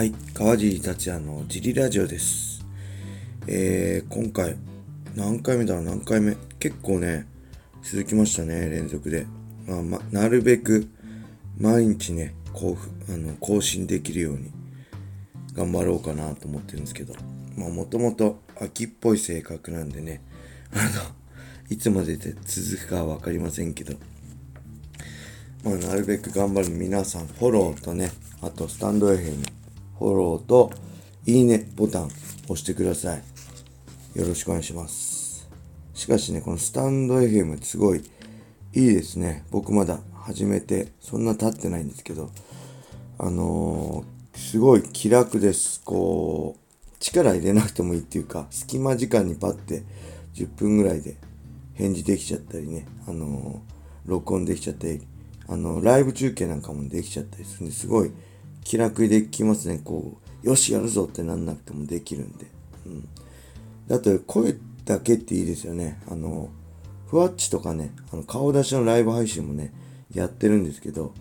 はい、川尻達也のジリラジオです。えー、今回、何回目だ？ろう、何回目？結構ね、続きましたね、連続で。まあ、ま、なるべく、毎日ね、こう、あの、更新できるように、頑張ろうかなと思ってるんですけど。まあ、もともと、秋っぽい性格なんでね、あの、いつまでで続くかはわかりませんけど、まあ、なるべく頑張る皆さん、フォローとね、あと、スタンド FM、フォローと、いいねボタン押してください。よろしくお願いします。しかしね、このスタンド FM すごいいいですね。僕まだ始めて、そんな経ってないんですけど、あのー、すごい気楽です。こう、力入れなくてもいいっていうか、隙間時間にパッて10分ぐらいで返事できちゃったりね、あのー、録音できちゃったり、あの、ライブ中継なんかもできちゃったりするんで、すごい気楽にできますね。こう、よし、やるぞってなんなくてもできるんで。うん。だって声だけっていいですよね。あの、ふわっちとかね、あの顔出しのライブ配信もね、やってるんですけど、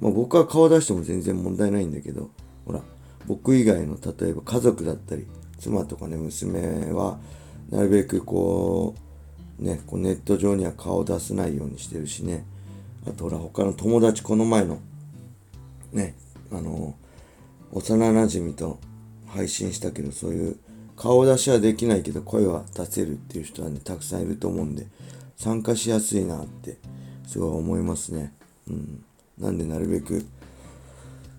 まあ僕は顔出しても全然問題ないんだけど、ほら、僕以外の例えば家族だったり、妻とかね、娘は、なるべくこう、ね、こうネット上には顔を出さないようにしてるしね、あとほら、他の友達、この前の、ね、あの、幼馴染と配信したけど、そういう顔出しはできないけど声は出せるっていう人はね、たくさんいると思うんで、参加しやすいなって、すごい思いますね。うん。なんでなるべく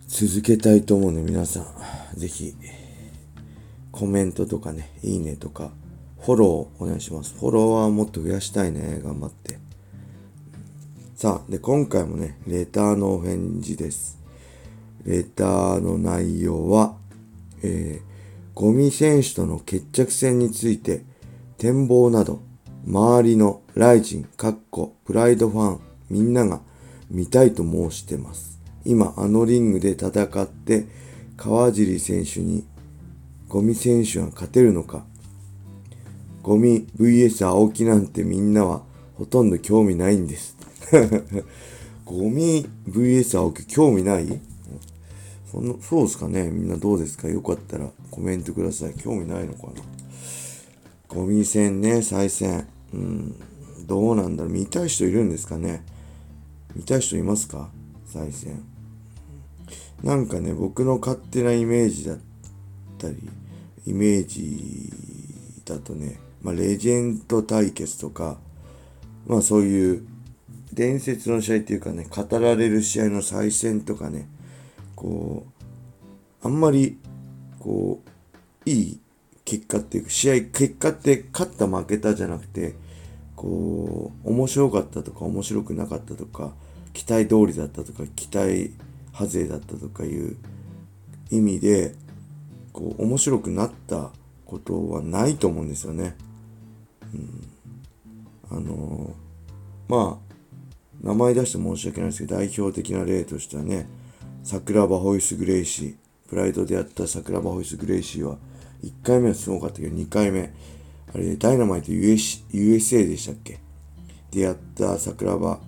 続けたいと思うんで、皆さん、ぜひ、コメントとかね、いいねとか、フォローお願いします。フォロワーもっと増やしたいね、頑張って。さあ、で、今回もね、レターのお返事です。レターの内容は、えー、ゴミ選手との決着戦について、展望など、周りのライジン、カッコ、プライドファン、みんなが見たいと申してます。今、あのリングで戦って、川尻選手に、ゴミ選手が勝てるのか、ゴミ VS 青木なんてみんなはほとんど興味ないんです。ゴミ VS 青木興味ない？そのそうですかねみんなどうですか？よかったらコメントください。興味ないのかな？ゴミ戦ね、再戦。うん。どうなんだろう？見たい人いるんですかね？見たい人いますか？再戦。なんかね、僕の勝手なイメージだったり、イメージだとね、まあ、レジェンド対決とか、まあそういう伝説の試合っていうかね、語られる試合の再戦とかね、こう、あんまり、こう、いい結果っていうか、試合、結果って勝った負けたじゃなくて、こう、面白かったとか面白くなかったとか、期待通りだったとか、期待外れだったとかいう意味で、こう、面白くなったことはないと思うんですよね。うん。あのまあ、名前出して申し訳ないですけど、代表的な例としてはね、桜庭ホイス・グレイシー、プライドでやった桜庭ホイス・グレイシーは、1回目はすごかったけど、2回目、あれ、ダイナマイト US USA でしたっけ？でやった桜庭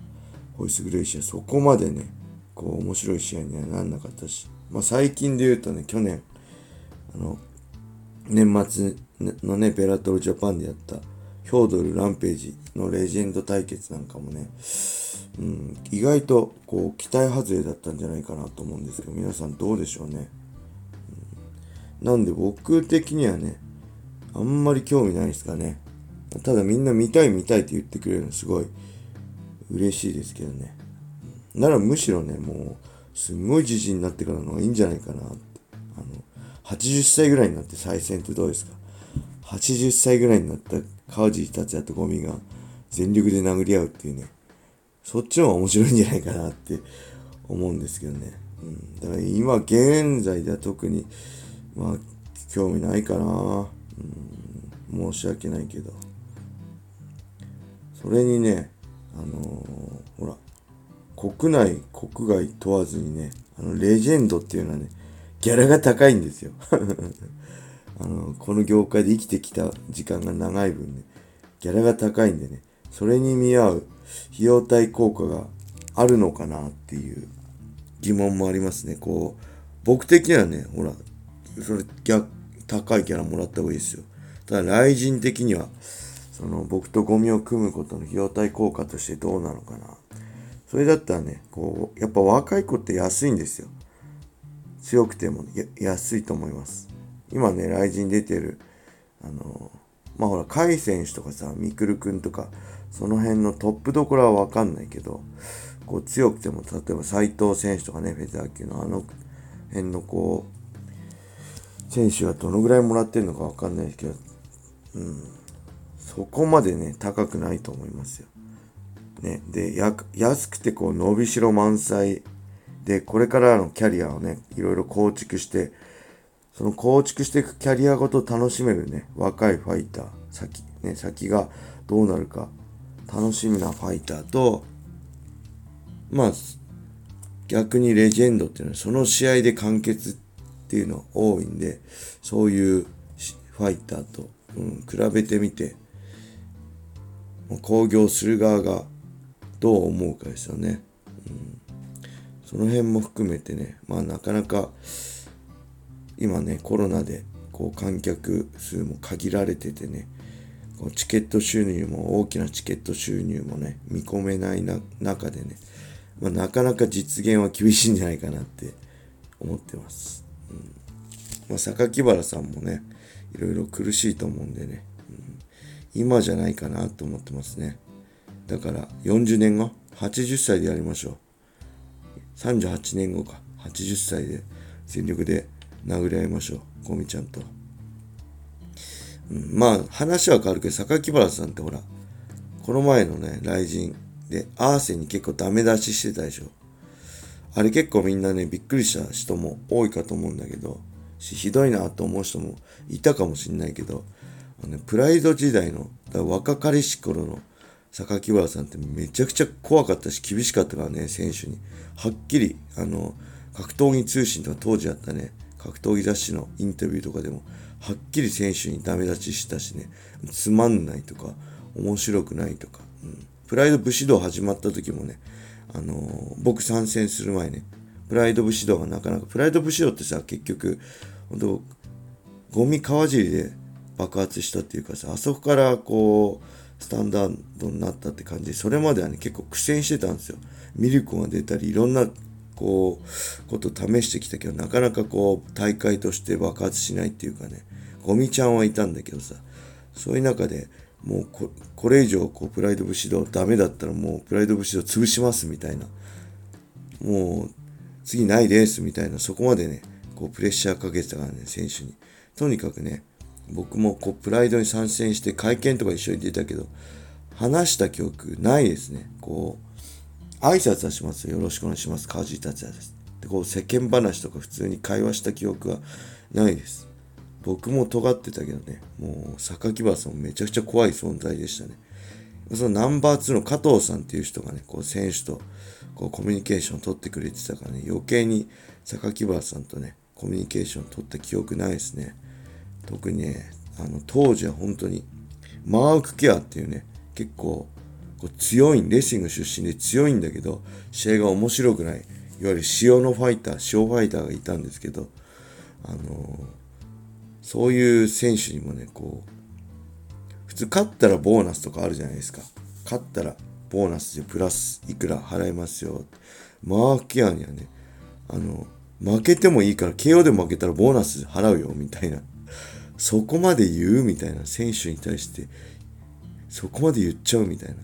ホイス・グレイシーはそこまでね、こう、面白い試合にはなんなかったし、まあ最近で言うとね、去年、あの、年末のね、ベラトルジャパンでやった、ヒョードル・ランページのレジェンド対決なんかもね、うん、意外とこう期待外れだったんじゃないかなと思うんですけど皆さんどうでしょうね、うん、なんで僕的にはねあんまり興味ないですかね。ただみんな見たい見たいって言ってくれるのすごい嬉しいですけどね。ならむしろねもうすんごい自信になってからの方がいいんじゃないかなって。あの80歳ぐらいになって再戦ってどうですか？80歳ぐらいになった川尻達也とゴミが全力で殴り合うっていうねそっちの方が面白いんじゃないかなって 思うんですけどね。うん、だから今現在では特に、まあ、興味ないかな。うん、申し訳ないけど。それにね、あのー、ほら、国内、国外問わずにね、あの、レジェンドっていうのはね、ギャラが高いんですよ。あの、この業界で生きてきた時間が長い分ね、ギャラが高いんでね、それに見合う費用対効果があるのかなっていう疑問もありますね。こう、僕的にはね、ほら、それ逆、高いキャラもらった方がいいですよ。ただ、雷神的には、その僕とゴミを組むことの費用対効果としてどうなのかな。それだったらね、こう、やっぱ若い子って安いんですよ。強くても安いと思います。今ね、雷神出てる、あの、まあほら、甲斐選手とかさ、みくるくんとか、その辺のトップどころはわかんないけど、こう強くても、例えば斎藤選手とかね、フェザー級のあの辺のこう、選手はどのぐらいもらってるのかわかんないですけど、うん、そこまでね、高くないと思いますよ。ね、で、安くてこう、伸びしろ満載で、これからのキャリアをね、いろいろ構築して、その構築していくキャリアごと楽しめるね、若いファイター、先、ね、先がどうなるか、楽しみなファイターと、まあ、逆にレジェンドっていうのはその試合で完結っていうのは多いんで、そういうファイターと、うん、比べてみて、興行する側がどう思うかですよね。うん、その辺も含めてね、まあなかなか今ね、コロナでこう観客数も限られててね、こうチケット収入も大きなチケット収入もね、見込めないな中でね、まあ、なかなか実現は厳しいんじゃないかなって思ってます。うんまあ、榊原さんもね、いろいろ苦しいと思うんでね、うん、今じゃないかなと思ってますね。だから40年後、80歳でやりましょう。38年後か、80歳で全力で殴り合いましょう。ゴミちゃんと。うん、まあ、話は変わるけど、榊原さんってほら、この前のね、雷神で、アーセに結構ダメ出ししてたでしょ。あれ結構みんなね、びっくりした人も多いかと思うんだけど、ひどいなと思う人もいたかもしんないけど、あのね、プライド時代の、若かりし頃の榊原さんってめちゃくちゃ怖かったし厳しかったからね、選手に。はっきり、あの、格闘技通信とか当時あったね、格闘技雑誌のインタビューとかでも、はっきり選手にダメ出ししたしね、つまんないとか、面白くないとか、うん、プライド武士道始まった時もね、あのー、僕参戦する前ね、プライド武士道がなかなか、プライド武士道ってさ、結局、本当ゴミ川尻で爆発したっていうかさ、あそこからこう、スタンダードになったって感じ。で、それまではね、結構苦戦してたんですよ。ミルクが出たり、いろんなこう、こと試してきたけど、なかなかこう、大会として爆発しないっていうかね、ゴミちゃんはいたんだけどさ、そういう中で、もうここれ以上こうプライド武士道ダメだったらもうプライド武士道潰しますみたいな。もう次ないですみたいな。そこまでねこうプレッシャーかけてたからね選手に。とにかくね僕もこうプライドに参戦して会見とか一緒に出たけど話した記憶ないですね。こう挨拶はします。よろしくお願いします。川尻達也です。で、こう世間話とか普通に会話した記憶はないです。僕も尖ってたけどね、もう榊原さんめちゃくちゃ怖い存在でしたね。そのナンバー2の加藤さんっていう人がね、こう選手とこうコミュニケーションを取ってくれてたからね、余計に榊原さんとね、コミュニケーション取った記憶ないですね。特にね、あの当時は本当にマークケアっていうね、結構こう強いレスリング出身で強いんだけど、試合が面白くない。いわゆる塩のファイター、塩ファイターがいたんですけど、あのー、そういう選手にもね、こう、普通勝ったらボーナスとかあるじゃないですか。勝ったらボーナスでプラスいくら払いますよ。マーキアにはね、あの、負けてもいいから、KO で負けたらボーナス払うよ、みたいな。そこまで言うみたいな選手に対して、そこまで言っちゃうみたいな。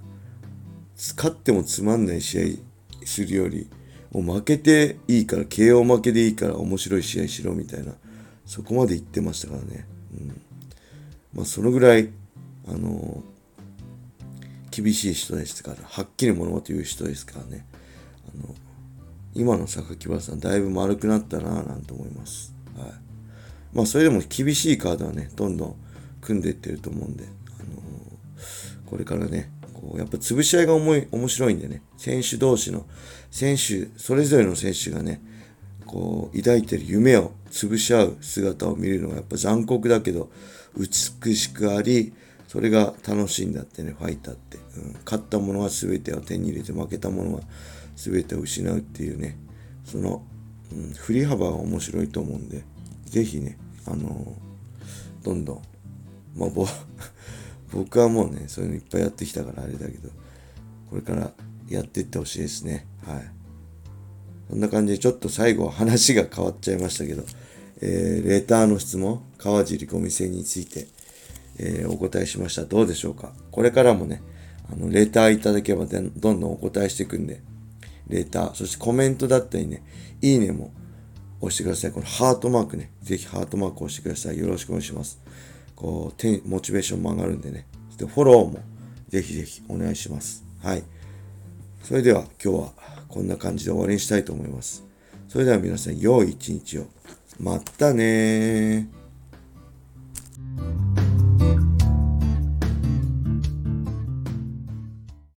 勝ってもつまんない試合するより、もう負けていいから、KO 負けでいいから面白い試合しろみたいな、そこまで言ってましたからね。うん。まあ、そのぐらい、あのー、厳しい人ですから、はっきり物事言う人ですからね。あの、今の榊原さん、だいぶ丸くなったなぁなんて思います。はい。まあ、それでも厳しいカードはね、どんどん組んでいってると思うんで、あのー、これからね、こう、やっぱ潰し合いが重い、面白いんでね、選手同士の、選手、それぞれの選手がね、こう、抱いてる夢を潰し合う姿を見るのがやっぱ残酷だけど、美しくあり、それが楽しいんだってね、ファイターって。うん、勝ったものは全てを手に入れて、負けたものは全てを失うっていうね、その、うん、振り幅が面白いと思うんで、ぜひね、あのー、どんどん、まあ、僕はもうね、そういうのいっぱいやってきたからあれだけど、これからやっていってほしいですね。はい。そんな感じでちょっと最後話が変わっちゃいましたけど、えー、レターの質問、川尻ゴミ栓について、えー、お答えしました。どうでしょうか？これからもね、あの、レターいただければどんどんお答えしていくんで、レター、そしてコメントだったりね、いいねも押してください。このハートマークね、ぜひハートマーク押してください。よろしくお願いします。こう、モチベーションも上がるんでね。そしてフォローもぜひぜひお願いします。はい。それでは今日はこんな感じで終わりにしたいと思います。それでは皆さん、良い一日を。またねー